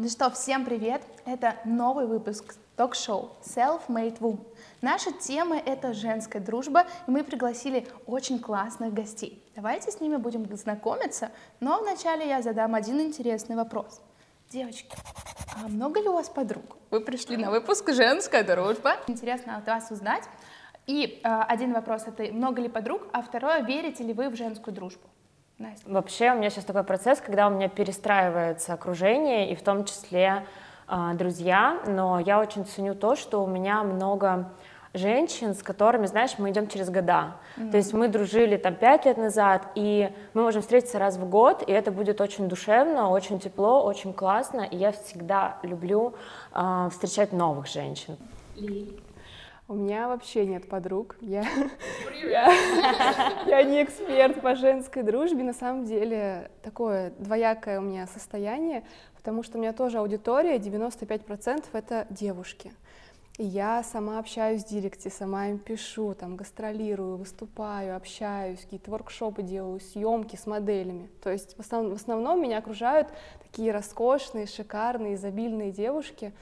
Ну что, всем привет! Это новый выпуск ток-шоу Self-Made Woman. Наша тема — это женская дружба, и мы пригласили очень классных гостей. Давайте с ними будем знакомиться, но вначале я задам один интересный вопрос. Девочки, а много ли у вас подруг? Вы пришли на выпуск «Женская дружба». Интересно от вас узнать. И э, один вопрос — это много ли подруг, а второе — верите ли вы в женскую дружбу? Настя. Вообще у меня сейчас такой процесс, когда у меня перестраивается окружение, и в том числе э, друзья, но я очень ценю то, что у меня много женщин, с которыми, знаешь, мы идем через года. Mm-hmm. То есть мы дружили там пять лет назад, и мы можем встретиться раз в год, и это будет очень душевно, очень тепло, очень классно, и я всегда люблю э, встречать новых женщин. Ли. У меня вообще нет подруг. Я, я, я не эксперт по женской дружбе. На самом деле такое двоякое у меня состояние, потому что у меня тоже аудитория, 95% это девушки. И я сама общаюсь в директе, сама им пишу, там гастролирую, выступаю, общаюсь, какие-то воркшопы делаю, съемки с моделями. То есть в основном, в основном меня окружают такие роскошные, шикарные, изобильные девушки,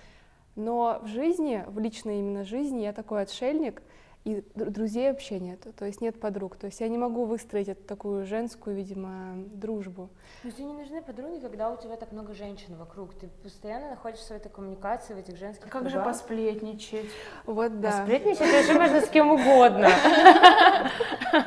но в жизни, в личной именно жизни я такой отшельник, и друзей вообще нет, то есть нет подруг. То есть я не могу выстроить эту такую женскую, видимо, дружбу. Но тебе не нужны подруги, когда у тебя так много женщин вокруг. Ты постоянно находишься в этой коммуникации, в этих женских Как кругах. же посплетничать? Вот да. Посплетничать уже можно с кем угодно.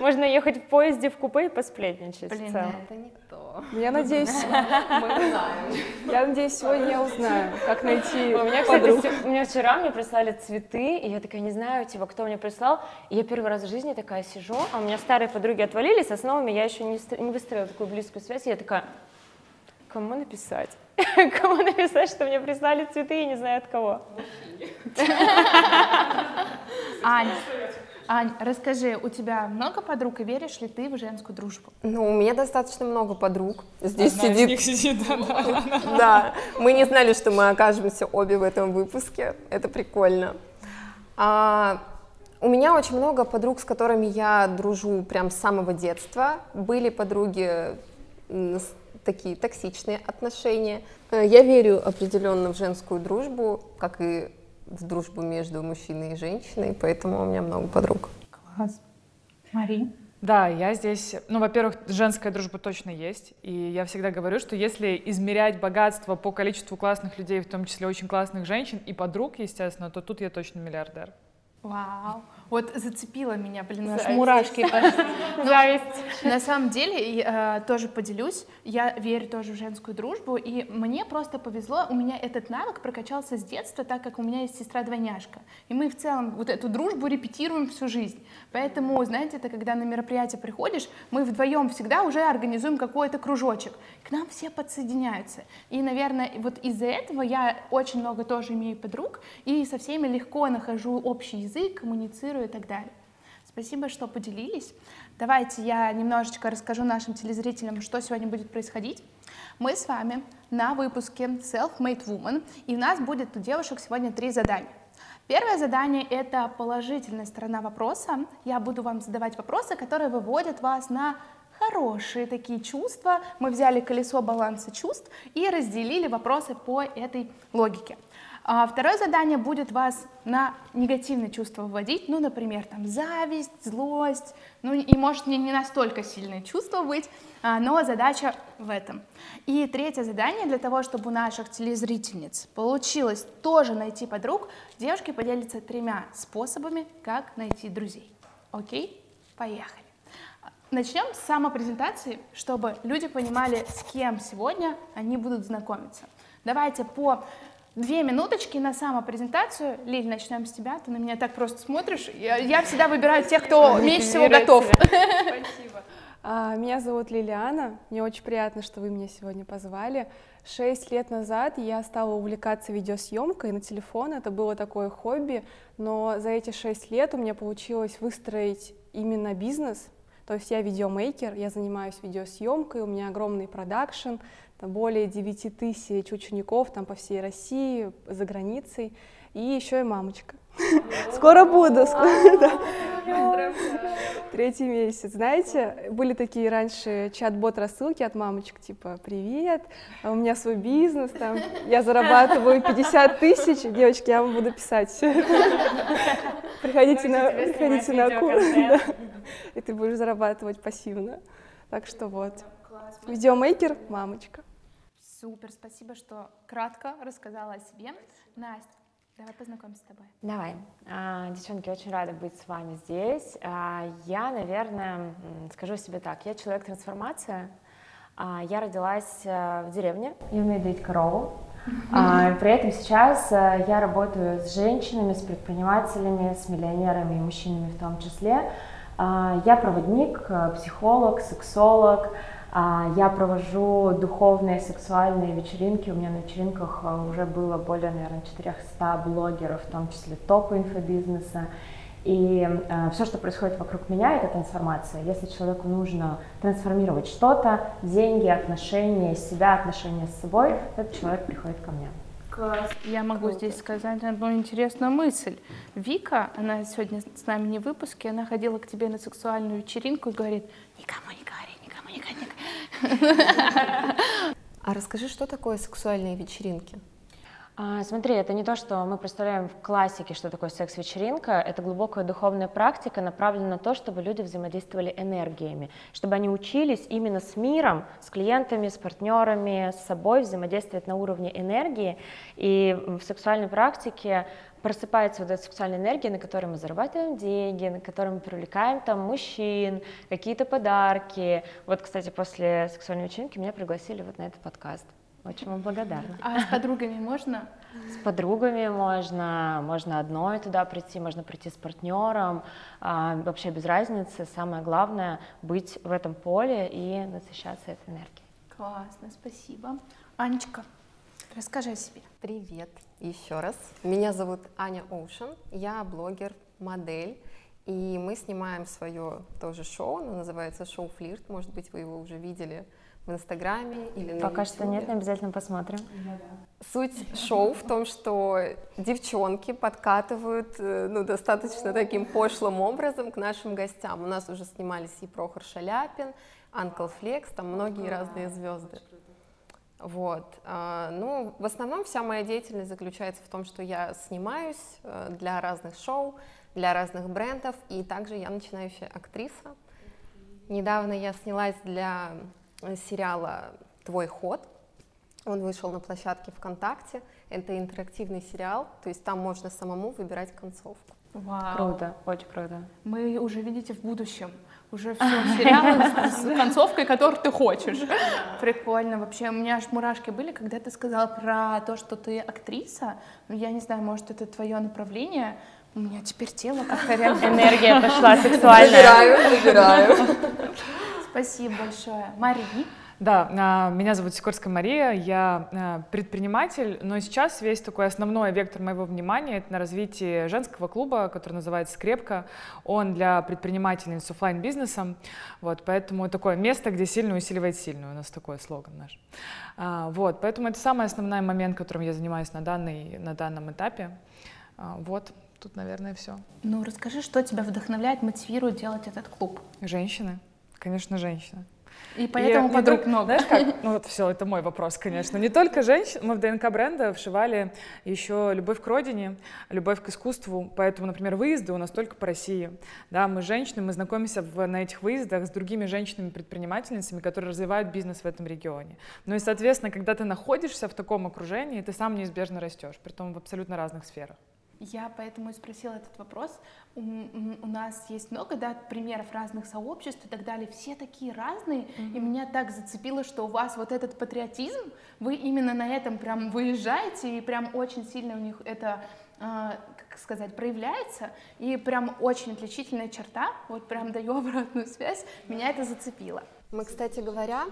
Можно ехать в поезде в купе и посплетничать. Блин, это не то. Я надеюсь, мы узнаем. Я надеюсь, сегодня я узнаю, как найти У меня, кстати, у меня вчера мне прислали цветы, и я такая, не знаю, типа, кто мне прислал. И я первый раз в жизни такая сижу, а у меня старые подруги отвалились, а с новыми я еще не, не выстроила такую близкую связь. И я такая, кому написать? Кому написать, что мне прислали цветы, и не знаю от кого? Аня, Ань, расскажи, у тебя много подруг, и веришь ли ты в женскую дружбу? Ну, у меня достаточно много подруг. Здесь Одна сидит... сидит, да, да, да. Да, мы не знали, что мы окажемся обе в этом выпуске. Это прикольно. А, у меня очень много подруг, с которыми я дружу прям с самого детства. Были подруги такие токсичные отношения. Э, я верю определенно в женскую дружбу, как и в дружбу между мужчиной и женщиной, поэтому у меня много подруг. Класс. Мари? Да, я здесь, ну, во-первых, женская дружба точно есть, и я всегда говорю, что если измерять богатство по количеству классных людей, в том числе очень классных женщин и подруг, естественно, то тут я точно миллиардер. Вау. Вот зацепила меня, блин, аж мурашки. Зависть. На самом деле, э, тоже поделюсь, я верю тоже в женскую дружбу, и мне просто повезло, у меня этот навык прокачался с детства, так как у меня есть сестра-двойняшка, и мы в целом вот эту дружбу репетируем всю жизнь. Поэтому, знаете, это когда на мероприятие приходишь, мы вдвоем всегда уже организуем какой-то кружочек, к нам все подсоединяются. И, наверное, вот из-за этого я очень много тоже имею подруг, и со всеми легко нахожу общий язык, коммуницирую и так далее. Спасибо, что поделились. Давайте я немножечко расскажу нашим телезрителям, что сегодня будет происходить. Мы с вами на выпуске Self-Made Woman, и у нас будет у девушек сегодня три задания. Первое задание — это положительная сторона вопроса. Я буду вам задавать вопросы, которые выводят вас на хорошие такие чувства. Мы взяли колесо баланса чувств и разделили вопросы по этой логике. А второе задание будет вас на негативные чувства вводить, ну, например, там зависть, злость, ну и может не, не настолько сильные чувства быть, а, но задача в этом. И третье задание для того, чтобы у наших телезрительниц получилось тоже найти подруг, девушки поделятся тремя способами, как найти друзей. Окей? Поехали. Начнем с самопрезентации, чтобы люди понимали, с кем сегодня они будут знакомиться. Давайте по Две минуточки на самопрезентацию. Лиль, начнем с тебя. Ты на меня так просто смотришь. Я, я всегда выбираю тех, кто меньше всего готов. Спасибо. А, меня зовут Лилиана. Мне очень приятно, что вы меня сегодня позвали. Шесть лет назад я стала увлекаться видеосъемкой на телефон. Это было такое хобби, но за эти шесть лет у меня получилось выстроить именно бизнес. То есть я видеомейкер, я занимаюсь видеосъемкой, у меня огромный продакшн, более 9 тысяч учеников там по всей России, за границей, и еще и мамочка. Скоро буду. Третий месяц. Знаете, были такие раньше чат-бот рассылки от мамочек, типа, привет, у меня свой бизнес, там, я зарабатываю 50 тысяч, девочки, я вам буду писать. Приходите на, приходите на курс, и ты будешь зарабатывать пассивно. Так что вот. Видеомейкер, мамочка. Супер, спасибо, что кратко рассказала о себе. Настя, Давай познакомимся с тобой. Давай. А, девчонки, очень рада быть с вами здесь. А, я, наверное, скажу себе так. Я человек-трансформация. А, я родилась а, в деревне и умею доить корову. При этом сейчас а, я работаю с женщинами, с предпринимателями, с миллионерами и мужчинами в том числе. Я проводник, психолог, сексолог. А, я провожу духовные, сексуальные вечеринки. У меня на вечеринках а, уже было более, наверное, 400 блогеров, в том числе топы инфобизнеса. И э, все, что происходит вокруг меня, это трансформация. Если человеку нужно трансформировать что-то, деньги, отношения, себя, отношения с собой, этот человек приходит ко мне. Класс. Я могу Круто. здесь сказать одну интересную мысль. Вика, она сегодня с нами не в выпуске, она ходила к тебе на сексуальную вечеринку и говорит, никому не говори, а расскажи, что такое сексуальные вечеринки? А, смотри, это не то, что мы представляем в классике, что такое секс-вечеринка. Это глубокая духовная практика, направленная на то, чтобы люди взаимодействовали энергиями, чтобы они учились именно с миром, с клиентами, с партнерами, с собой взаимодействовать на уровне энергии. И в сексуальной практике просыпается вот эта сексуальная энергия, на которой мы зарабатываем деньги, на которой мы привлекаем там мужчин, какие-то подарки. Вот, кстати, после сексуальной вечеринки меня пригласили вот на этот подкаст. Очень вам благодарна. А с подругами можно? С подругами можно, можно одной туда прийти, можно прийти с партнером. А, вообще без разницы. Самое главное быть в этом поле и насыщаться этой энергией. Классно, спасибо. Анечка, расскажи о себе. Привет еще раз. Меня зовут Аня Оушен, я блогер, модель, и мы снимаем свое тоже шоу, оно называется «Шоу Флирт», может быть, вы его уже видели в Инстаграме или на Пока что нет, но обязательно посмотрим. Суть шоу в том, что девчонки подкатывают э, ну, достаточно таким пошлым образом к нашим гостям. У нас уже снимались и Прохор Шаляпин, Анкл Флекс, там многие разные звезды. Вот. А, ну, в основном вся моя деятельность заключается в том, что я снимаюсь э, для разных шоу, для разных брендов, и также я начинающая актриса. Недавно я снялась для сериала «Твой ход». Он вышел на площадке ВКонтакте. Это интерактивный сериал, то есть там можно самому выбирать концовку. Вау. Круто, очень круто. Мы уже, видите, в будущем уже все сериалы с, с концовкой, которую ты хочешь. Прикольно. Вообще, у меня аж мурашки были, когда ты сказала про то, что ты актриса. Ну, я не знаю, может, это твое направление. У меня теперь тело как-то реально... Энергия пошла сексуальная. Забираю, забираю. Спасибо большое. Мари, да, а, меня зовут Сикорская Мария, я а, предприниматель, но сейчас весь такой основной вектор моего внимания это на развитии женского клуба, который называется «Скрепка». Он для предпринимателей с офлайн бизнесом вот, поэтому такое место, где сильно усиливает сильную, у нас такой слоган наш. А, вот, поэтому это самый основной момент, которым я занимаюсь на, данный, на данном этапе. Вот, тут, наверное, все. Ну, расскажи, что тебя вдохновляет, мотивирует делать этот клуб? Женщины, конечно, женщины. И поэтому и, подруг только, много. Знаешь как? Ну вот все, это мой вопрос, конечно. Не только женщин, мы в ДНК бренда вшивали еще любовь к родине, любовь к искусству. Поэтому, например, выезды у нас только по России. Да, мы женщины, мы знакомимся в, на этих выездах с другими женщинами-предпринимательницами, которые развивают бизнес в этом регионе. Ну и, соответственно, когда ты находишься в таком окружении, ты сам неизбежно растешь, при том в абсолютно разных сферах. Я поэтому и спросила этот вопрос. У, у нас есть много да, примеров разных сообществ и так далее. Все такие разные, mm-hmm. и меня так зацепило, что у вас вот этот патриотизм, вы именно на этом прям выезжаете, и прям очень сильно у них это, э, как сказать, проявляется, и прям очень отличительная черта, вот прям даю обратную связь, меня это зацепило. Мы, кстати говоря,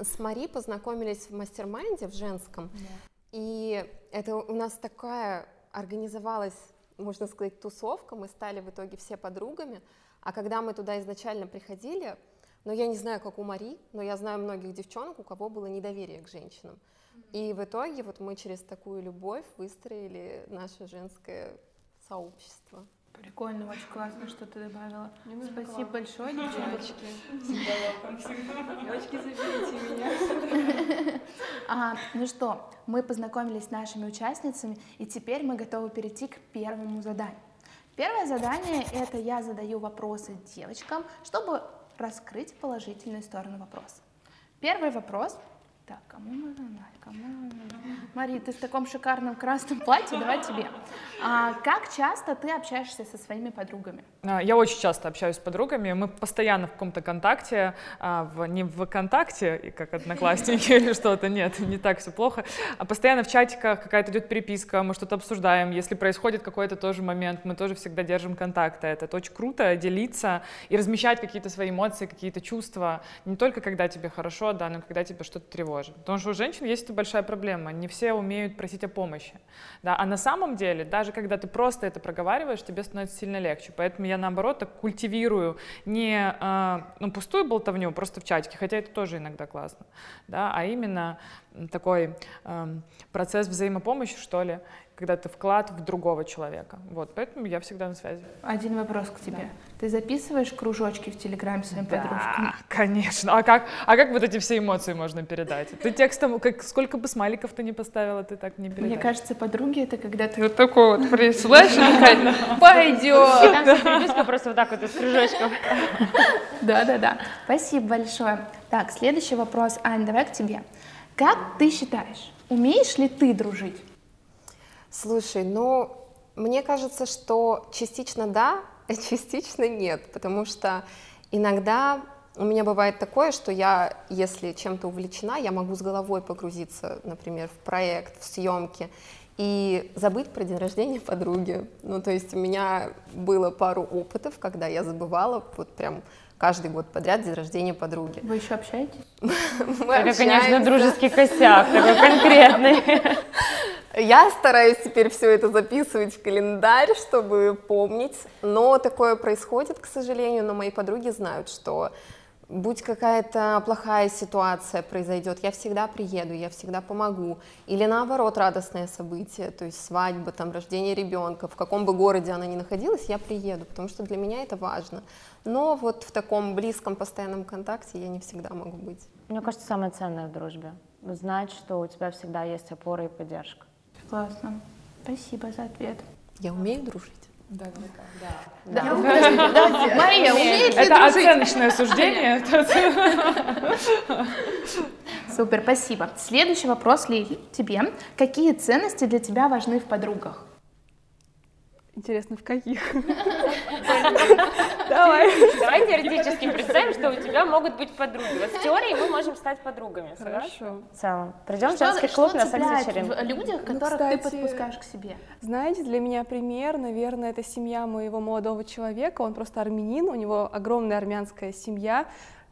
с Мари познакомились в mastermind е в женском, yeah. и это у нас такая организовалась, можно сказать, тусовка, мы стали в итоге все подругами, а когда мы туда изначально приходили, Но я не знаю, как у Мари, но я знаю многих девчонок, у кого было недоверие к женщинам. И в итоге вот мы через такую любовь выстроили наше женское сообщество. Прикольно, очень классно, что ты добавила. Спасибо большое, девчонки. Девочки, заберите меня. А, ну что, мы познакомились с нашими участницами, и теперь мы готовы перейти к первому заданию. Первое задание — это я задаю вопросы девочкам, чтобы раскрыть положительную сторону вопроса. Первый вопрос так, кому мы задать? Кому мы Мари, ты в таком шикарном красном платье, давай тебе. А, как часто ты общаешься со своими подругами? А, я очень часто общаюсь с подругами. Мы постоянно в каком-то контакте, а, в, не в ВКонтакте, и как одноклассники или что-то, нет, не так все плохо, а постоянно в чатиках какая-то идет переписка, мы что-то обсуждаем. Если происходит какой-то тоже момент, мы тоже всегда держим контакты. Это очень круто, делиться и размещать какие-то свои эмоции, какие-то чувства. Не только когда тебе хорошо, да, но когда тебе что-то тревожит. Потому что у женщин есть большая проблема. Не все умеют просить о помощи. Да? А на самом деле, даже когда ты просто это проговариваешь, тебе становится сильно легче. Поэтому я, наоборот, так культивирую не э, ну, пустую болтовню просто в чатике, хотя это тоже иногда классно, да? а именно такой э, процесс взаимопомощи, что ли, когда ты вклад в другого человека. Вот, поэтому я всегда на связи. Один вопрос к тебе. Да. Ты записываешь кружочки в Телеграме своим да, подружкам? конечно. А как, а как вот эти все эмоции можно передать? Ты текстом, как, сколько бы смайликов ты не поставила, ты так не передашь. Мне кажется, подруги это когда ты вот такой вот присылаешь, и пойдет. Там переписка просто вот так вот из кружочков. Да-да-да. Спасибо большое. Так, следующий вопрос. Ань, давай к тебе. Как ты считаешь, умеешь ли ты дружить? Слушай, ну, мне кажется, что частично да, а частично нет, потому что иногда у меня бывает такое, что я, если чем-то увлечена, я могу с головой погрузиться, например, в проект, в съемки, и забыть про день рождения подруги. Ну, то есть у меня было пару опытов, когда я забывала вот прям каждый год подряд день рождения подруги. Вы еще общаетесь? Это, конечно, дружеский косяк, такой конкретный. Я стараюсь теперь все это записывать в календарь, чтобы помнить, но такое происходит, к сожалению, но мои подруги знают, что будь какая-то плохая ситуация произойдет, я всегда приеду, я всегда помогу. Или наоборот, радостное событие, то есть свадьба, там, рождение ребенка, в каком бы городе она ни находилась, я приеду, потому что для меня это важно. Но вот в таком близком, постоянном контакте я не всегда могу быть. Мне кажется, самое ценное в дружбе — знать, что у тебя всегда есть опора и поддержка. Классно. Спасибо за ответ. Я умею дружить. Да, да. да. да. Мария, умеет ли Это дружить? оценочное суждение. Супер, спасибо. Следующий вопрос, Лили, тебе. Какие ценности для тебя важны в подругах? Интересно, в каких? Давай. Давай теоретически представим, что у тебя могут быть подруги. Вот в теории мы можем стать подругами. Хорошо. В целом. Придем в женский клуб на секс-вечеринку. в людях, ну, которых ты подпускаешь к себе? Знаете, для меня пример, наверное, это семья моего молодого человека. Он просто армянин, у него огромная армянская семья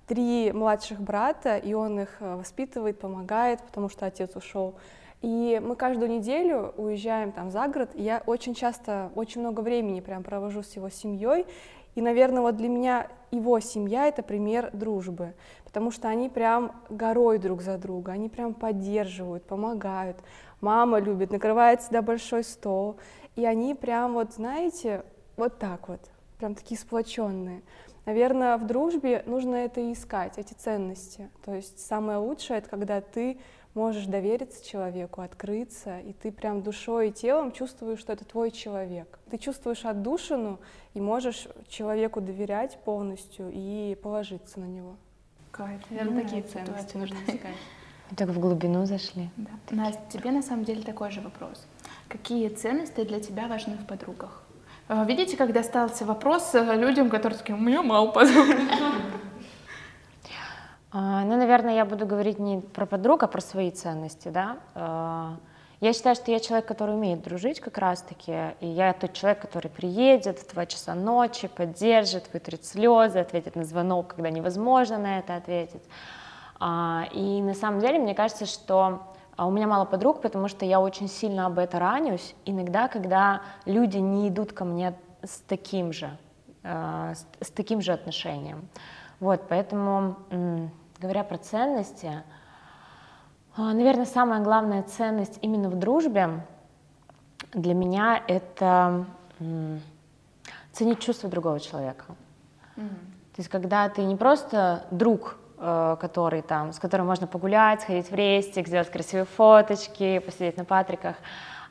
три младших брата, и он их э, воспитывает, помогает, потому что отец ушел. И мы каждую неделю уезжаем там за город, я очень часто, очень много времени прям провожу с его семьей, и, наверное, вот для меня его семья — это пример дружбы, потому что они прям горой друг за друга, они прям поддерживают, помогают. Мама любит, накрывает всегда большой стол, и они прям вот, знаете, вот так вот, прям такие сплоченные. Наверное, в дружбе нужно это искать, эти ценности. То есть самое лучшее — это когда ты можешь довериться человеку, открыться, и ты прям душой и телом чувствуешь, что это твой человек. Ты чувствуешь отдушину и можешь человеку доверять полностью и положиться на него. Кайф. Наверное, такие ценности нужно искать. Так в глубину зашли. Да. Настя, тебе на самом деле такой же вопрос. Какие ценности для тебя важны в подругах? Э, видите, когда остался вопрос э, людям, которые такие, у меня мало подруг. А, ну, наверное, я буду говорить не про подруг, а про свои ценности, да. А, я считаю, что я человек, который умеет дружить как раз-таки, и я тот человек, который приедет в 2 часа ночи, поддержит, вытрет слезы, ответит на звонок, когда невозможно на это ответить. А, и на самом деле, мне кажется, что у меня мало подруг, потому что я очень сильно об это ранюсь. Иногда, когда люди не идут ко мне с таким же, с таким же отношением. Вот, поэтому, говоря про ценности, а, наверное, самая главная ценность именно в дружбе для меня это ценить чувства другого человека. Mm-hmm. То есть, когда ты не просто друг, э, который там, с которым можно погулять, сходить в рестик, сделать красивые фоточки, посидеть на патриках,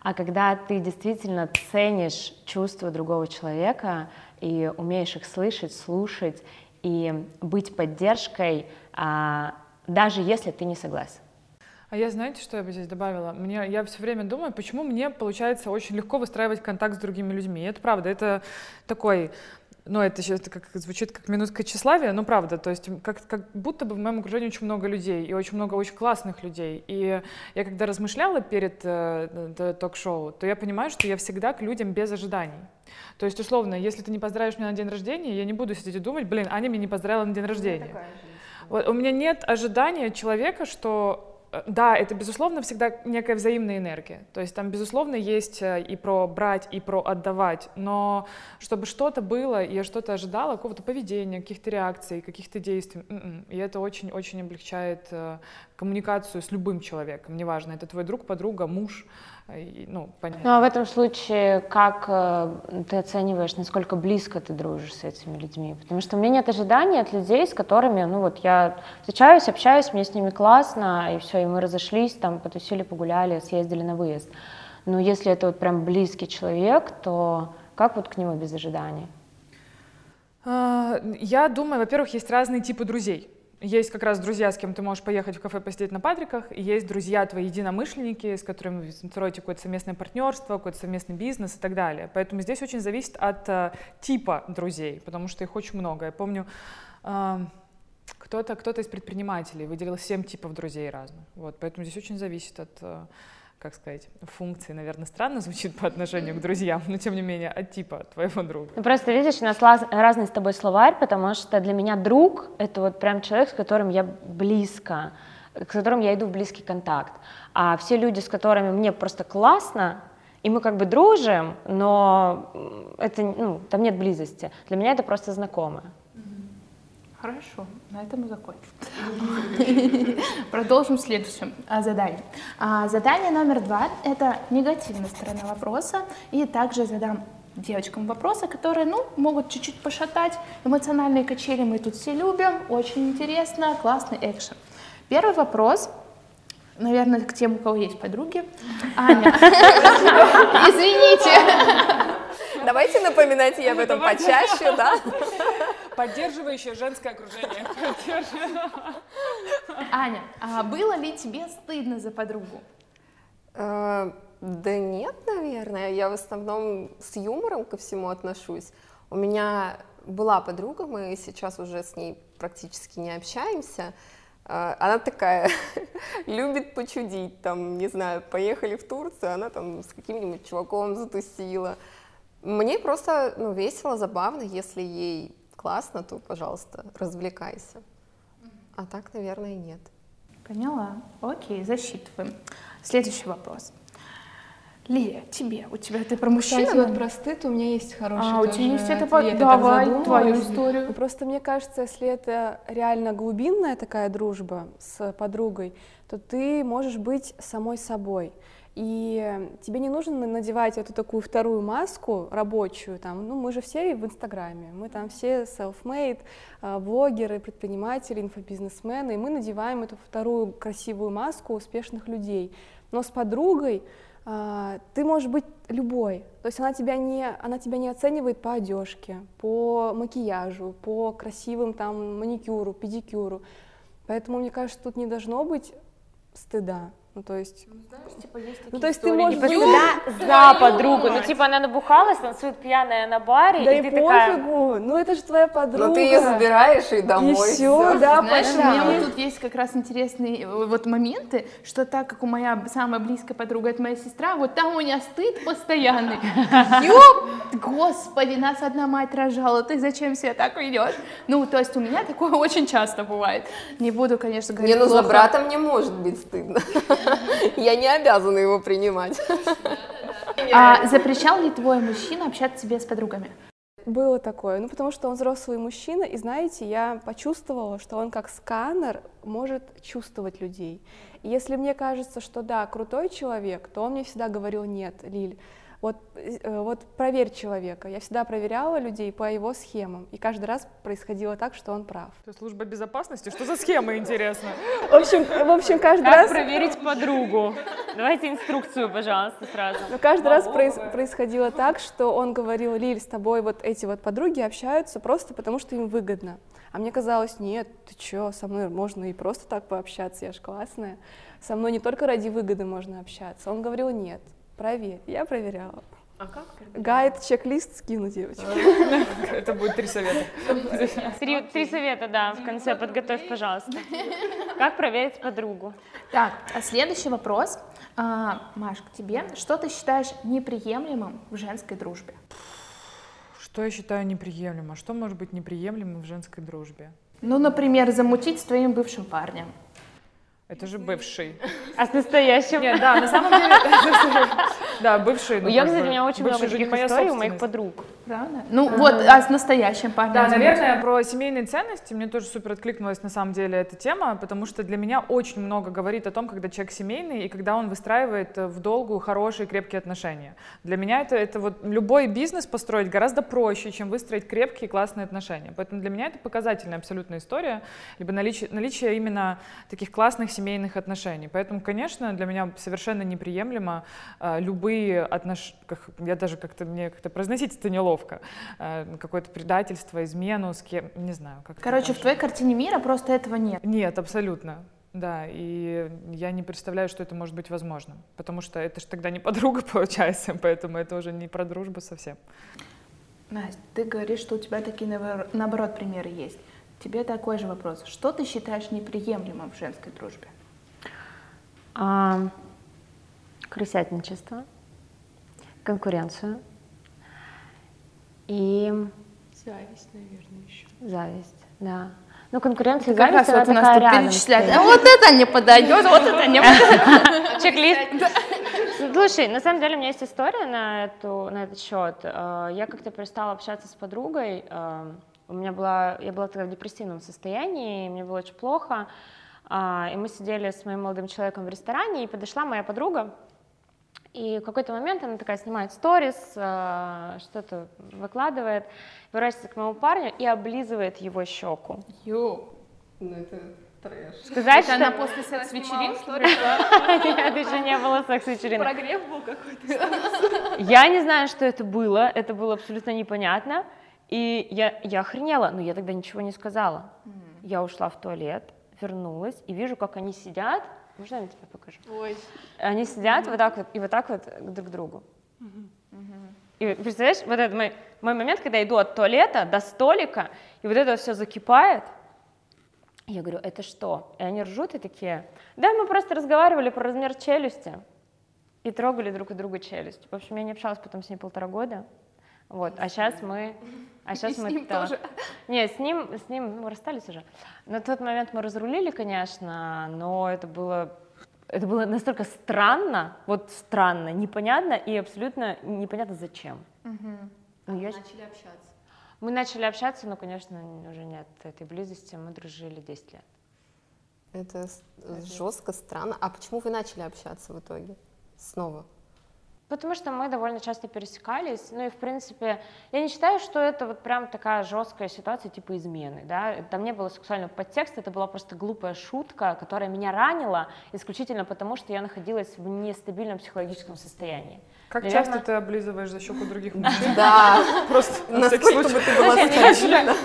а когда ты действительно ценишь чувства другого человека и умеешь их слышать, слушать и быть поддержкой, а, даже если ты не согласен. А я, знаете, что я бы здесь добавила? Мне, я все время думаю, почему мне получается очень легко выстраивать контакт с другими людьми. И это правда, это такой ну, это сейчас как, звучит как минутка тщеславия, но правда, то есть как, как будто бы в моем окружении очень много людей, и очень много очень классных людей. И я когда размышляла перед э, ток-шоу, то я понимаю, что я всегда к людям без ожиданий. То есть, условно, если ты не поздравишь меня на день рождения, я не буду сидеть и думать, блин, Аня меня не поздравила на день рождения. Вот, у меня нет ожидания человека, что да, это, безусловно, всегда некая взаимная энергия. То есть там, безусловно, есть э, и про брать, и про отдавать. Но чтобы что-то было, я что-то ожидала, какого-то поведения, каких-то реакций, каких-то действий. М-м. И это очень-очень облегчает э, коммуникацию с любым человеком. Неважно, это твой друг, подруга, муж, ну, понятно. Ну, а в этом случае как э, ты оцениваешь, насколько близко ты дружишь с этими людьми? Потому что у меня нет ожиданий от людей, с которыми, ну, вот я встречаюсь, общаюсь, мне с ними классно, и все, и мы разошлись, там, потусили, погуляли, съездили на выезд. Но если это вот прям близкий человек, то как вот к нему без ожиданий? А, я думаю, во-первых, есть разные типы друзей. Есть как раз друзья, с кем ты можешь поехать в кафе посидеть на Патриках, и есть друзья твои единомышленники, с которыми вы строите какое-то совместное партнерство, какой-то совместный бизнес и так далее. Поэтому здесь очень зависит от uh, типа друзей, потому что их очень много. Я помню, uh, кто-то кто из предпринимателей выделил семь типов друзей разных. Вот, поэтому здесь очень зависит от uh, как сказать, функции, наверное, странно звучит по отношению к друзьям, но тем не менее от типа твоего друга. Ну, просто видишь, у нас лаз, разный с тобой словарь, потому что для меня друг — это вот прям человек, с которым я близко, с которым я иду в близкий контакт. А все люди, с которыми мне просто классно, и мы как бы дружим, но это, ну, там нет близости. Для меня это просто знакомые. Хорошо, на этом мы закончим. Продолжим следующим а, заданием. А, задание номер два — это негативная сторона вопроса. И также задам девочкам вопросы, которые, ну, могут чуть-чуть пошатать. Эмоциональные качели мы тут все любим, очень интересно, классный экшен. Первый вопрос наверное, к тем, у кого есть подруги. Аня, извините. Давайте напоминать ей об этом почаще, да? Поддерживающее женское окружение. Аня, а было ли тебе стыдно за подругу? Э, да нет, наверное. Я в основном с юмором ко всему отношусь. У меня была подруга, мы сейчас уже с ней практически не общаемся. Э, она такая, любит почудить, там, не знаю, поехали в Турцию, она там с каким-нибудь чуваком затусила. Мне просто ну, весело, забавно, если ей классно, то, пожалуйста, развлекайся. А так, наверное, нет. Поняла. Окей, засчитываем. Следующий вопрос. Лилия, тебе, у тебя ты про мужчин? Кстати, вот про стыд у меня есть хороший А, у тебя есть это? Ответ, Давай твою историю. Ну, просто мне кажется, если это реально глубинная такая дружба с подругой, то ты можешь быть самой собой. И тебе не нужно надевать эту такую вторую маску рабочую, там, ну, мы же все в Инстаграме, мы там все self-made, а, блогеры, предприниматели, инфобизнесмены, и мы надеваем эту вторую красивую маску успешных людей. Но с подругой а, ты можешь быть любой, то есть она тебя не, она тебя не оценивает по одежке, по макияжу, по красивым там маникюру, педикюру, поэтому мне кажется, тут не должно быть стыда. Ну, то есть... Ну, знаешь, типа, есть такие ну, то есть ты можешь типа, за подругу. Ну, типа, она набухалась, танцует пьяная на баре, да и, и ты пофигу. Такая... Ну, это же твоя подруга. Ну, ты ее забираешь и домой. И все, да, Знаешь, пошла. у меня вот тут есть как раз интересные э, вот моменты, что так как у моя самая близкая подруга, это моя сестра, вот там у меня стыд постоянный. Ёп, господи, нас одна мать рожала, ты зачем себя так ведешь? Ну, то есть у меня такое очень часто бывает. Не буду, конечно, говорить Не, ну за брата мне может быть стыдно. Я не обязана его принимать. А запрещал ли твой мужчина общаться тебе с подругами? Было такое, ну потому что он взрослый мужчина, и знаете, я почувствовала, что он как сканер может чувствовать людей. И если мне кажется, что да, крутой человек, то он мне всегда говорил, нет, Лиль, вот, э, вот проверь человека. Я всегда проверяла людей по его схемам, и каждый раз происходило так, что он прав. Это служба безопасности? Что за схема, интересно? В общем, в общем каждый как раз... проверить подругу? Давайте инструкцию, пожалуйста, сразу. Но каждый раз проис... происходило так, что он говорил, Лиль, с тобой вот эти вот подруги общаются просто потому, что им выгодно. А мне казалось, нет, ты чё, со мной можно и просто так пообщаться, я ж классная. Со мной не только ради выгоды можно общаться. Он говорил, нет, Проверь. Я проверяла. А как? Гайд, чек-лист скину, девочки. Это будет три совета. Три, совета, да, в конце подготовь, пожалуйста. Как проверить подругу? Так, а следующий вопрос. А, Маш, к тебе. Что ты считаешь неприемлемым в женской дружбе? Что я считаю неприемлемым? Что может быть неприемлемым в женской дружбе? Ну, например, замутить с твоим бывшим парнем. Это же бывший. А с настоящим? Нет, да, на самом деле... Да, бывший. Ну, я, кстати, у меня очень много таких историй у моих подруг. Правда? Ну вот, а с настоящим парнем? Да, наверное, про семейные ценности мне тоже супер откликнулась на самом деле эта тема, потому что для меня очень много говорит о том, когда человек семейный и когда он выстраивает в долгую хорошие крепкие отношения. Для меня это, это вот любой бизнес построить гораздо проще, чем выстроить крепкие классные отношения. Поэтому для меня это показательная абсолютная история, либо наличие, наличие именно таких классных семейных отношений. Поэтому, конечно, для меня совершенно неприемлемо э, любые отношения, я даже как-то, мне как-то произносить это неловко, э, какое-то предательство, измену с кем, не знаю. Как Короче, в твоей картине мира просто этого нет? Нет, абсолютно. Да, и я не представляю, что это может быть возможным, потому что это же тогда не подруга получается, поэтому это уже не про дружбу совсем. Настя, ты говоришь, что у тебя такие, наоборот, примеры есть. Тебе такой же вопрос. Что ты считаешь неприемлемым в женской дружбе? А, крысятничество, конкуренцию и... Зависть, наверное, еще. Зависть, да. Ну, конкуренция и как зависть, раз вот у нас тут рядом. А вот это не подойдет, вот это не подойдет. Чек-лист. Слушай, на самом деле у меня есть история на, эту, на этот счет. Э, я как-то перестала общаться с подругой, э, у меня была, я была тогда в депрессивном состоянии, мне было очень плохо. А, и мы сидели с моим молодым человеком в ресторане, и подошла моя подруга, и в какой-то момент она такая снимает сторис, а, что-то выкладывает, ворачивается к моему парню и облизывает его щеку. Йоу, ну это трэш. Сказать, что... она после секс-вечеринки? Нет, еще не было секс-вечеринок. Прогрев был какой-то. Я не знаю, что это было, это было абсолютно непонятно. И я, я охренела, но я тогда ничего не сказала. Я ушла в туалет, вернулась и вижу, как они сидят. Можно я тебе покажу? Ой. Они сидят mm-hmm. вот так вот и вот так вот друг к другу. Mm-hmm. И представляешь, вот этот мой, мой момент, когда я иду от туалета до столика, и вот это все закипает. Я говорю, это что? И они ржут и такие, да, мы просто разговаривали про размер челюсти и трогали друг у друга челюсть. В общем, я не общалась потом с ней полтора года. Вот, а сейчас мы, а сейчас И мы с ним то- тоже. Не, с ним, с ним мы расстались уже. На тот момент мы разрулили, конечно, но это было, это было настолько странно, вот странно, непонятно и абсолютно непонятно зачем. Ну, я щ- Начали общаться. Мы начали общаться, но, конечно, уже нет этой близости. Мы дружили 10 лет. Это с- жестко, странно. А почему вы начали общаться в итоге? Снова? Потому что мы довольно часто пересекались, ну и в принципе, я не считаю, что это вот прям такая жесткая ситуация типа измены, да, там не было сексуального подтекста, это была просто глупая шутка, которая меня ранила исключительно потому, что я находилась в нестабильном психологическом состоянии. Как Наверно- часто ты облизываешь за щеку других мужчин? Да. Просто на Насколько бы ты была.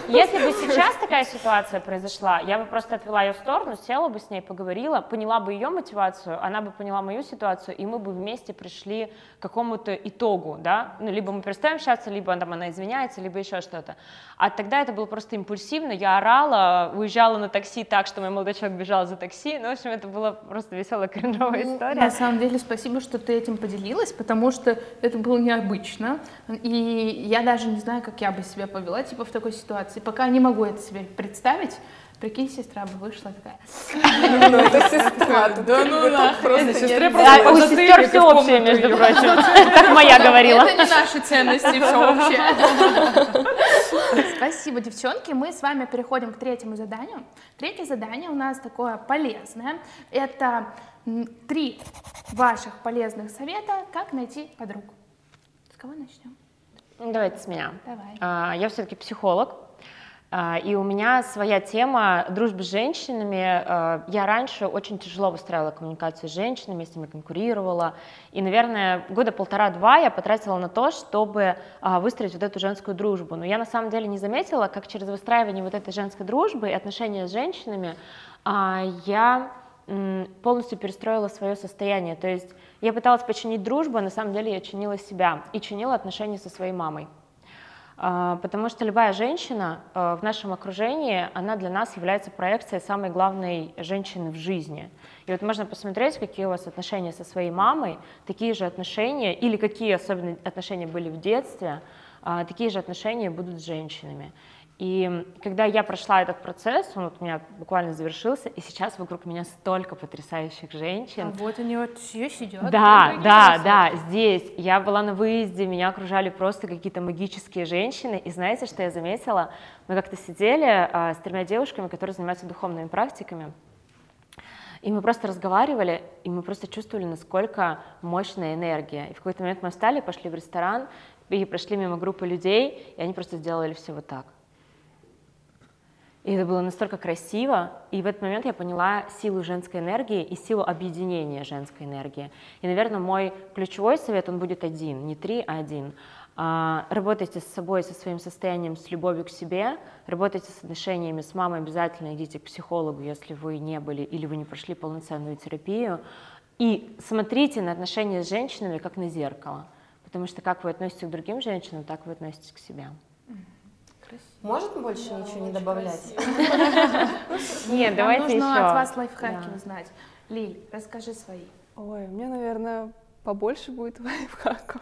Если бы сейчас такая ситуация произошла, я бы просто отвела ее в сторону, села бы с ней, поговорила, поняла бы ее мотивацию, она бы поняла мою ситуацию, и мы бы вместе пришли какому-то итогу, да, ну, либо мы перестаем общаться, либо там она извиняется, либо еще что-то. А тогда это было просто импульсивно, я орала, уезжала на такси так, что мой молодой человек бежал за такси, ну, в общем, это была просто веселая, кринжовая На история. самом деле, спасибо, что ты этим поделилась, потому что это было необычно. И я даже не знаю, как я бы себя повела типа в такой ситуации. Пока не могу это себе представить, Прикинь, сестра бы вышла такая. Ну, это сестра. Да ну просто сестре просто У сестер все общее, между прочим. Как моя говорила. Это не наши ценности, все общее. Спасибо, девчонки. Мы с вами переходим к третьему заданию. Третье задание у нас такое полезное. Это три ваших полезных совета, как найти подруг. С кого начнем? Давайте с меня. Давай. А, я все-таки психолог, а, и у меня своя тема дружбы с женщинами. А, я раньше очень тяжело выстраивала коммуникацию с женщинами, с ними конкурировала. И, наверное, года полтора-два я потратила на то, чтобы выстроить вот эту женскую дружбу. Но я на самом деле не заметила, как через выстраивание вот этой женской дружбы и отношения с женщинами я полностью перестроила свое состояние. То есть я пыталась починить дружбу, а на самом деле я чинила себя и чинила отношения со своей мамой. А, потому что любая женщина а, в нашем окружении, она для нас является проекцией самой главной женщины в жизни. И вот можно посмотреть, какие у вас отношения со своей мамой, такие же отношения, или какие особенно отношения были в детстве, а, такие же отношения будут с женщинами. И когда я прошла этот процесс, он вот у меня буквально завершился, и сейчас вокруг меня столько потрясающих женщин. А вот они вот все сидят. Да, да, да, здесь. Я была на выезде, меня окружали просто какие-то магические женщины. И знаете, что я заметила? Мы как-то сидели а, с тремя девушками, которые занимаются духовными практиками. И мы просто разговаривали, и мы просто чувствовали, насколько мощная энергия. И в какой-то момент мы встали, пошли в ресторан, и прошли мимо группы людей, и они просто сделали все вот так. И это было настолько красиво, и в этот момент я поняла силу женской энергии и силу объединения женской энергии. И, наверное, мой ключевой совет, он будет один, не три, а один. А, работайте с собой, со своим состоянием, с любовью к себе, работайте с отношениями с мамой, обязательно идите к психологу, если вы не были или вы не прошли полноценную терапию, и смотрите на отношения с женщинами как на зеркало, потому что как вы относитесь к другим женщинам, так вы относитесь к себе. Красиво. Может больше да, ничего не добавлять? Нет, давайте еще. нужно от вас лайфхаки узнать. Лиль, расскажи свои. Ой, у меня, наверное, побольше будет лайфхаков.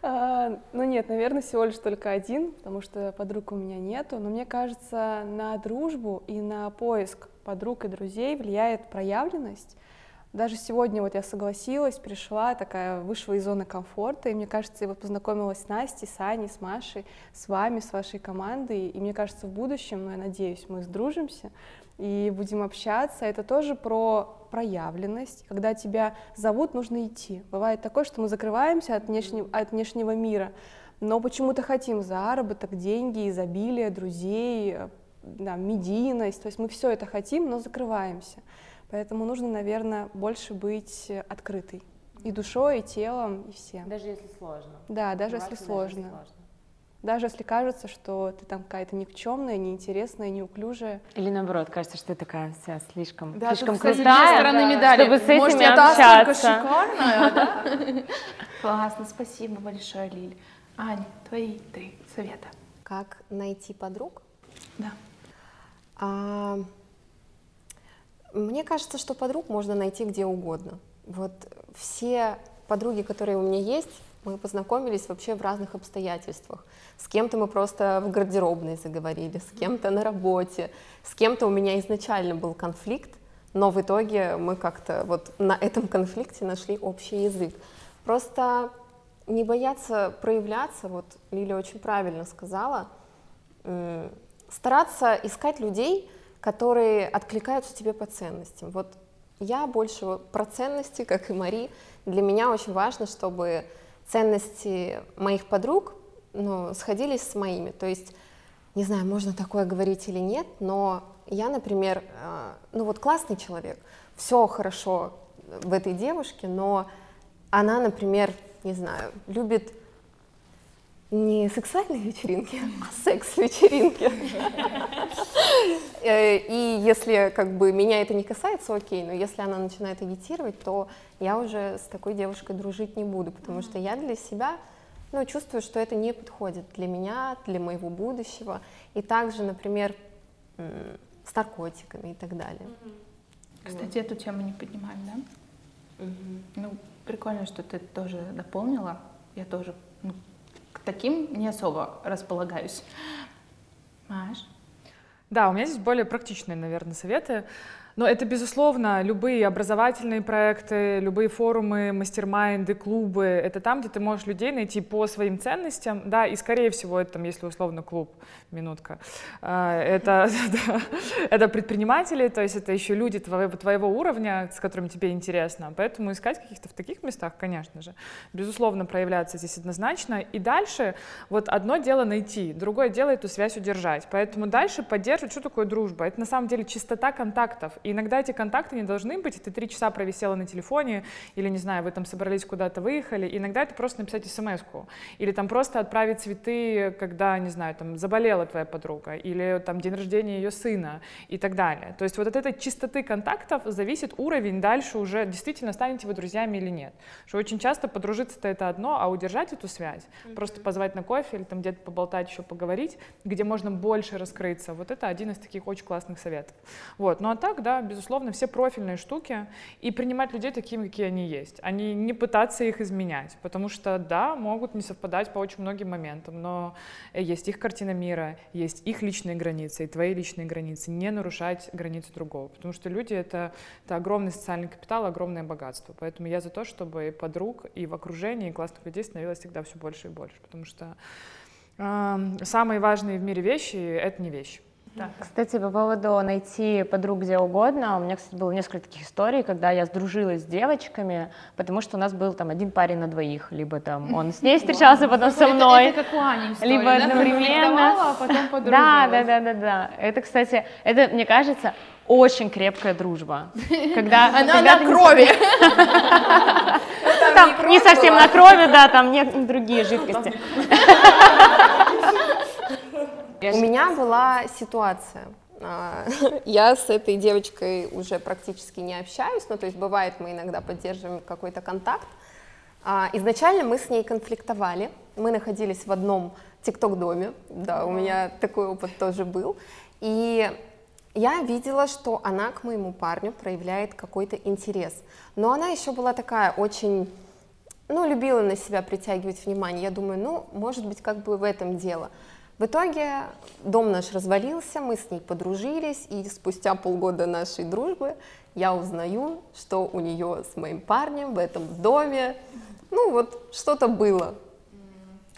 А, ну нет, наверное, всего лишь только один, потому что подруг у меня нету. Но мне кажется, на дружбу и на поиск подруг и друзей влияет проявленность. Даже сегодня вот я согласилась, пришла, такая вышла из зоны комфорта, и мне кажется, я вот познакомилась с Настей, с Аней, с Машей, с вами, с вашей командой, и мне кажется, в будущем, ну, я надеюсь, мы сдружимся и будем общаться. Это тоже про проявленность. Когда тебя зовут, нужно идти. Бывает такое, что мы закрываемся от, внешнего, от внешнего мира, но почему-то хотим заработок, деньги, изобилие, друзей, да, медийность. То есть мы все это хотим, но закрываемся. Поэтому нужно, наверное, больше быть открытой. И душой, и телом, и всем. Даже если сложно. Да, даже если сложно. Даже если сложно. Даже если кажется, что ты там какая-то никчемная, неинтересная, неуклюжая. Или наоборот, кажется, что ты такая вся слишком, да, слишком тут, крутая, стороны медали. чтобы с этими Может, общаться. шикарная, да? Классно, спасибо большое, Лиль. Аня, твои три совета. Как найти подруг? Да. Мне кажется, что подруг можно найти где угодно. Вот все подруги, которые у меня есть, мы познакомились вообще в разных обстоятельствах. С кем-то мы просто в гардеробной заговорили, с кем-то на работе, с кем-то у меня изначально был конфликт, но в итоге мы как-то вот на этом конфликте нашли общий язык. Просто не бояться проявляться, вот Лиля очень правильно сказала, стараться искать людей, которые откликаются тебе по ценностям. Вот я больше про ценности, как и Мари. Для меня очень важно, чтобы ценности моих подруг ну, сходились с моими. То есть, не знаю, можно такое говорить или нет, но я, например, э, ну вот классный человек, все хорошо в этой девушке, но она, например, не знаю, любит не сексуальные вечеринки, а секс-вечеринки. Э, и если как бы меня это не касается, окей, но если она начинает агитировать, то я уже с такой девушкой дружить не буду, потому что я для себя ну, чувствую, что это не подходит для меня, для моего будущего. И также, например, с наркотиками и так далее. Кстати, эту тему не поднимаем, да? Ну, прикольно, что ты тоже дополнила. Я тоже ну, таким не особо располагаюсь. Маш? Да, у меня здесь более практичные, наверное, советы. Но это, безусловно, любые образовательные проекты, любые форумы, мастер-майнды, клубы. Это там, где ты можешь людей найти по своим ценностям. Да, и, скорее всего, это, там, если условно клуб, минутка, а, это, это предприниматели, то есть это еще люди твоего, твоего уровня, с которыми тебе интересно. Поэтому искать каких-то в таких местах, конечно же, безусловно, проявляться здесь однозначно. И дальше вот одно дело найти, другое дело эту связь удержать. Поэтому дальше поддерживать, что такое дружба? Это на самом деле чистота контактов. И иногда эти контакты не должны быть, и ты три часа провисела на телефоне, или, не знаю, вы там собрались куда-то, выехали. Иногда это просто написать смс или там просто отправить цветы, когда, не знаю, там заболела твоя подруга, или там день рождения ее сына и так далее. То есть вот от этой чистоты контактов зависит уровень дальше уже, действительно станете вы друзьями или нет. Что очень часто подружиться-то это одно, а удержать эту связь, mm-hmm. просто позвать на кофе или там где-то поболтать, еще поговорить, где можно больше раскрыться, вот это один из таких очень классных советов. Вот. Ну а так, да, безусловно, все профильные штуки и принимать людей такими, какие они есть, а не, не пытаться их изменять, потому что, да, могут не совпадать по очень многим моментам, но есть их картина мира, есть их личные границы и твои личные границы, не нарушать границы другого, потому что люди — это, это огромный социальный капитал, огромное богатство, поэтому я за то, чтобы подруг и в окружении классных людей становилось всегда все больше и больше, потому что э, самые важные в мире вещи — это не вещи. Да. Кстати, по поводу найти подруг где угодно, у меня, кстати, было несколько таких историй, когда я сдружилась с девочками, потому что у нас был там один парень на двоих, либо там он с ней встречался, потом со мной, это, это как у Ани история, либо одновременно. А потом да, да, да, да, да. Это, кстати, это, мне кажется, очень крепкая дружба. Когда, Она когда на крови. Там не совсем на крови, да, там нет другие жидкости. У меня была ситуация. А, я с этой девочкой уже практически не общаюсь, ну то есть бывает мы иногда поддерживаем какой-то контакт. А, изначально мы с ней конфликтовали, мы находились в одном тикток-доме, да, у меня такой опыт тоже был, и я видела, что она к моему парню проявляет какой-то интерес, но она еще была такая очень, ну, любила на себя притягивать внимание, я думаю, ну, может быть, как бы в этом дело. В итоге дом наш развалился, мы с ней подружились, и спустя полгода нашей дружбы я узнаю, что у нее с моим парнем в этом доме, ну вот что-то было.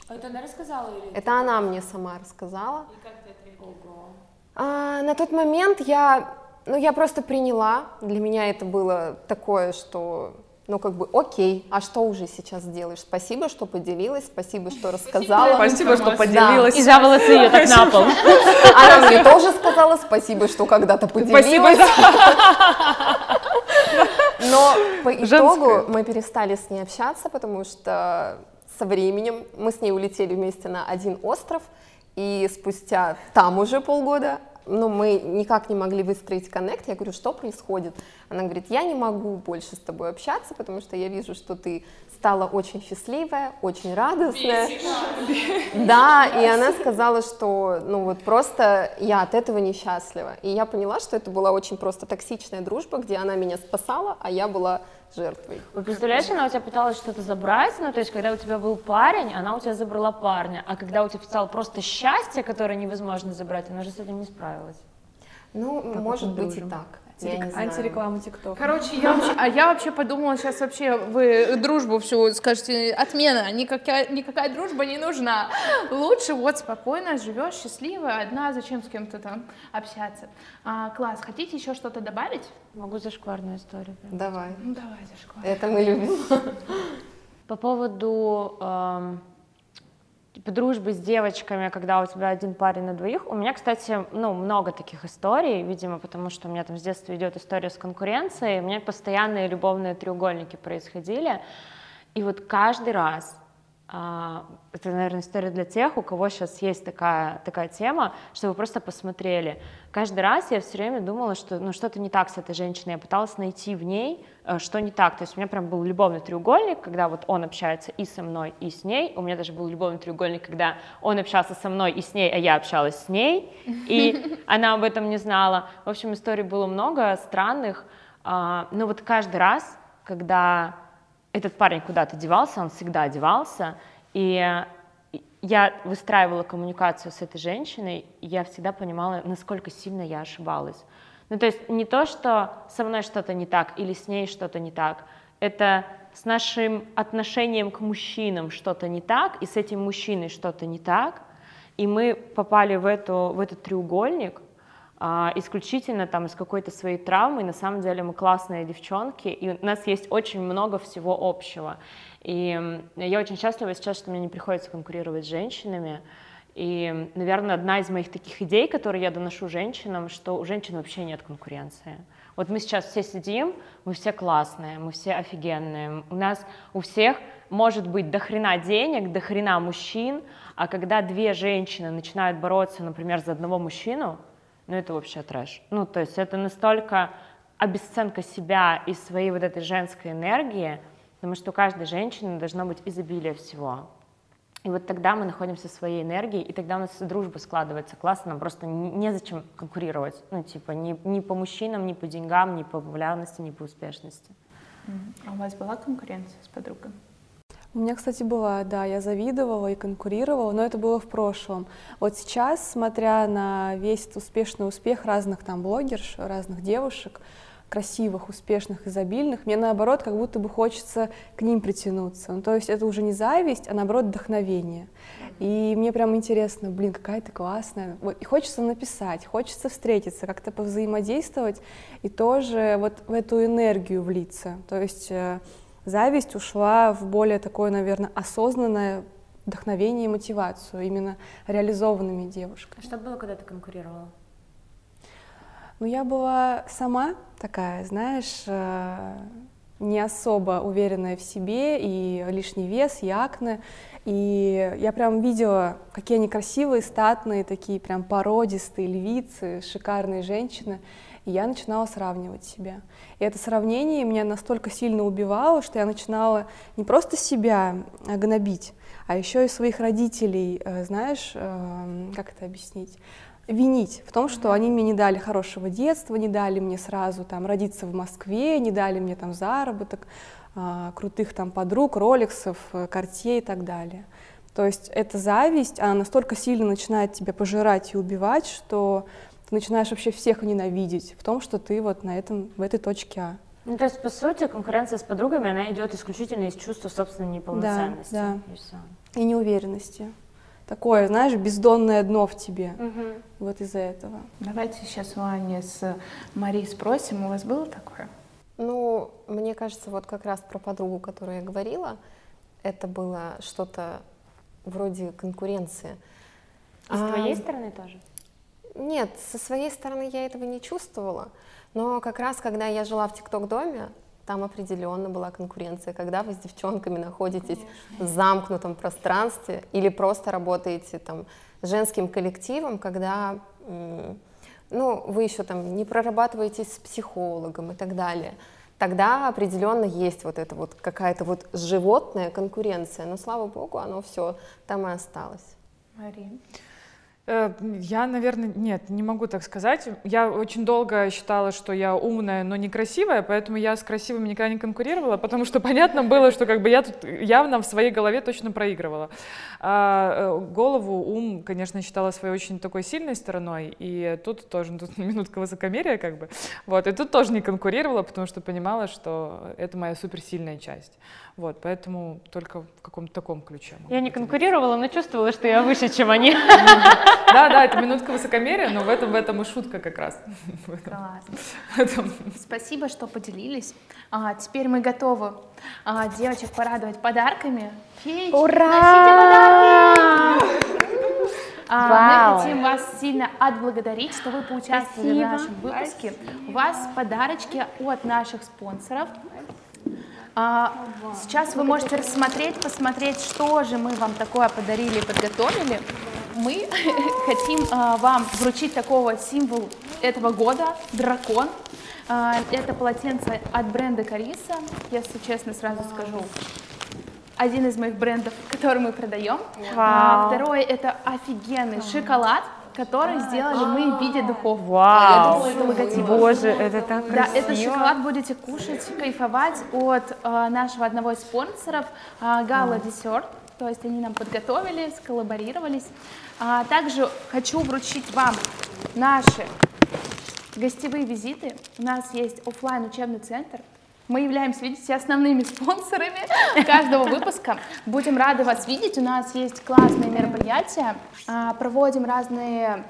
А это она рассказала или? Это она мне сама рассказала. И как ты отреагировала? А, на тот момент я, ну я просто приняла. Для меня это было такое, что ну, как бы, окей, а что уже сейчас делаешь? Спасибо, что поделилась, спасибо, что рассказала. Спасибо, что поделилась. Да. И за волосы ее так на пол. Она мне тоже сказала спасибо, что когда-то поделилась. Но по итогу мы перестали с ней общаться, потому что со временем мы с ней улетели вместе на один остров, и спустя там уже полгода ну, мы никак не могли выстроить коннект. Я говорю, что происходит? Она говорит, я не могу больше с тобой общаться, потому что я вижу, что ты стала очень счастливая, очень радостная. Да, и она сказала, что, ну, вот просто я от этого несчастлива. И я поняла, что это была очень просто токсичная дружба, где она меня спасала, а я была жертвой. Вы представляешь, она у тебя пыталась что-то забрать, ну, то есть, когда у тебя был парень, она у тебя забрала парня, а когда у тебя стало просто счастье, которое невозможно забрать, она же с этим не справилась. Ну, так может быть и так. Антиреклама ТикТок. Короче, я вообще, а я вообще подумала, сейчас вообще вы дружбу всю скажете, отмена, никакая, никакая дружба не нужна. Лучше вот спокойно живешь, счастливая, одна, зачем с кем-то там общаться. А, класс, хотите еще что-то добавить? Могу зашкварную историю. Прям. Давай. Ну, давай зашквар. Это мы любим. По поводу эм, типа, дружбы с девочками, когда у тебя один парень на двоих. У меня, кстати, ну, много таких историй, видимо, потому что у меня там с детства идет история с конкуренцией, у меня постоянные любовные треугольники происходили, и вот каждый раз это, наверное, история для тех, у кого сейчас есть такая, такая тема, чтобы вы просто посмотрели. Каждый раз я все время думала, что ну, что-то не так с этой женщиной. Я пыталась найти в ней, э, что не так. То есть у меня прям был любовный треугольник, когда вот он общается и со мной, и с ней. У меня даже был любовный треугольник, когда он общался со мной и с ней, а я общалась с ней. И она об этом не знала. В общем, историй было много, странных. А, но вот каждый раз, когда этот парень куда-то девался, он всегда одевался, и я выстраивала коммуникацию с этой женщиной, я всегда понимала, насколько сильно я ошибалась. Ну, то есть не то, что со мной что-то не так или с ней что-то не так, это с нашим отношением к мужчинам что-то не так, и с этим мужчиной что-то не так, и мы попали в, эту, в этот треугольник а, исключительно там из какой-то своей травмы, на самом деле мы классные девчонки, и у нас есть очень много всего общего. И я очень счастлива сейчас, что мне не приходится конкурировать с женщинами, и, наверное, одна из моих таких идей, которые я доношу женщинам, что у женщин вообще нет конкуренции. Вот мы сейчас все сидим, мы все классные, мы все офигенные. У нас у всех может быть до хрена денег, до хрена мужчин, а когда две женщины начинают бороться, например, за одного мужчину, ну это вообще трэш. Ну то есть это настолько обесценка себя и своей вот этой женской энергии, потому что у каждой женщины должно быть изобилие всего. И вот тогда мы находимся в своей энергии, и тогда у нас дружба складывается классно, нам просто незачем конкурировать. Ну, типа, ни, ни по мужчинам, ни по деньгам, ни по популярности, ни по успешности. А у вас была конкуренция с подругой? У меня, кстати, была, да, я завидовала и конкурировала, но это было в прошлом. Вот сейчас, смотря на весь успешный успех разных там блогерш, разных девушек, красивых, успешных, изобильных, мне наоборот как будто бы хочется к ним притянуться. Ну, то есть это уже не зависть, а наоборот вдохновение. И мне прям интересно, блин, какая ты классная. Вот, и хочется написать, хочется встретиться, как-то повзаимодействовать и тоже вот в эту энергию влиться. То есть э, зависть ушла в более такое, наверное, осознанное вдохновение и мотивацию именно реализованными девушками. А что было, когда ты конкурировала? Ну, я была сама такая, знаешь, э, не особо уверенная в себе, и лишний вес, и акне. И я прям видела, какие они красивые, статные, такие прям породистые львицы, шикарные женщины. И я начинала сравнивать себя. И это сравнение меня настолько сильно убивало, что я начинала не просто себя гнобить, а еще и своих родителей, э, знаешь, э, как это объяснить, винить в том, что они мне не дали хорошего детства, не дали мне сразу там родиться в Москве, не дали мне там заработок, а, крутых там подруг, роликсов, картей и так далее. То есть эта зависть, она настолько сильно начинает тебя пожирать и убивать, что ты начинаешь вообще всех ненавидеть в том, что ты вот на этом, в этой точке А. Ну, то есть, по сути, конкуренция с подругами, она идет исключительно из чувства собственной неполноценности. Да, да. И, и неуверенности такое, знаешь, бездонное дно в тебе. Угу. Вот из-за этого. Давайте сейчас у Ани с Марией спросим, у вас было такое? Ну, мне кажется, вот как раз про подругу, которую я говорила, это было что-то вроде конкуренции. И с а, твоей стороны тоже? Нет, со своей стороны я этого не чувствовала. Но как раз, когда я жила в ТикТок-доме, там определенно была конкуренция, когда вы с девчонками находитесь Конечно. в замкнутом пространстве или просто работаете там с женским коллективом, когда ну, вы еще там не прорабатываетесь с психологом и так далее, тогда определенно есть вот эта вот какая-то вот животная конкуренция, но слава богу, оно все там и осталось. Мария. Э, я, наверное, нет, не могу так сказать. Я очень долго считала, что я умная, но некрасивая, поэтому я с красивыми никогда не конкурировала, потому что понятно было, что как бы я тут явно в своей голове точно проигрывала. А э, голову, ум, конечно, считала своей очень такой сильной стороной, и тут тоже тут минутка высокомерия как бы. Вот, и тут тоже не конкурировала, потому что понимала, что это моя суперсильная часть. Вот, поэтому только в каком-то таком ключе. Я не конкурировала, но чувствовала, что я выше, чем они. Да, да, это минутка высокомерия, но в этом, в этом и шутка как раз. Класс. Спасибо, что поделились. А, теперь мы готовы а, девочек порадовать подарками. Феечки, Ура! А, мы хотим вас сильно отблагодарить, что вы поучаствовали Спасибо. в нашем выпуске. У вас подарочки от наших спонсоров. А, сейчас вы можете рассмотреть, посмотреть, что же мы вам такое подарили и подготовили. Мы хотим а, вам вручить такого символ этого года, дракон. А, это полотенце от бренда Кариса, если честно сразу скажу. Один из моих брендов, который мы продаем. А, второй это офигенный шоколад который сделали мы в виде духов. Вау! Я думала, это логотип. Боже, это так красиво. Да, этот шоколад будете кушать, кайфовать от э, нашего одного из спонсоров, э, Gala Dessert. то есть они нам подготовили, сколлаборировались. А также хочу вручить вам наши гостевые визиты. У нас есть офлайн учебный центр, мы являемся, видите, основными спонсорами каждого выпуска. Будем рады вас видеть. У нас есть классные мероприятия. А, проводим разные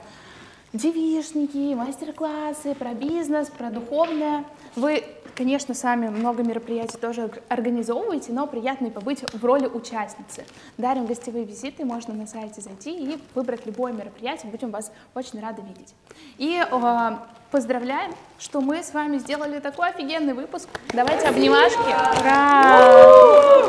девишники, мастер-классы про бизнес, про духовное. Вы, конечно, сами много мероприятий тоже организовываете, но приятно и побыть в роли участницы. Дарим гостевые визиты, можно на сайте зайти и выбрать любое мероприятие, будем вас очень рады видеть. И э, поздравляем, что мы с вами сделали такой офигенный выпуск. Давайте обнимашки. Ура!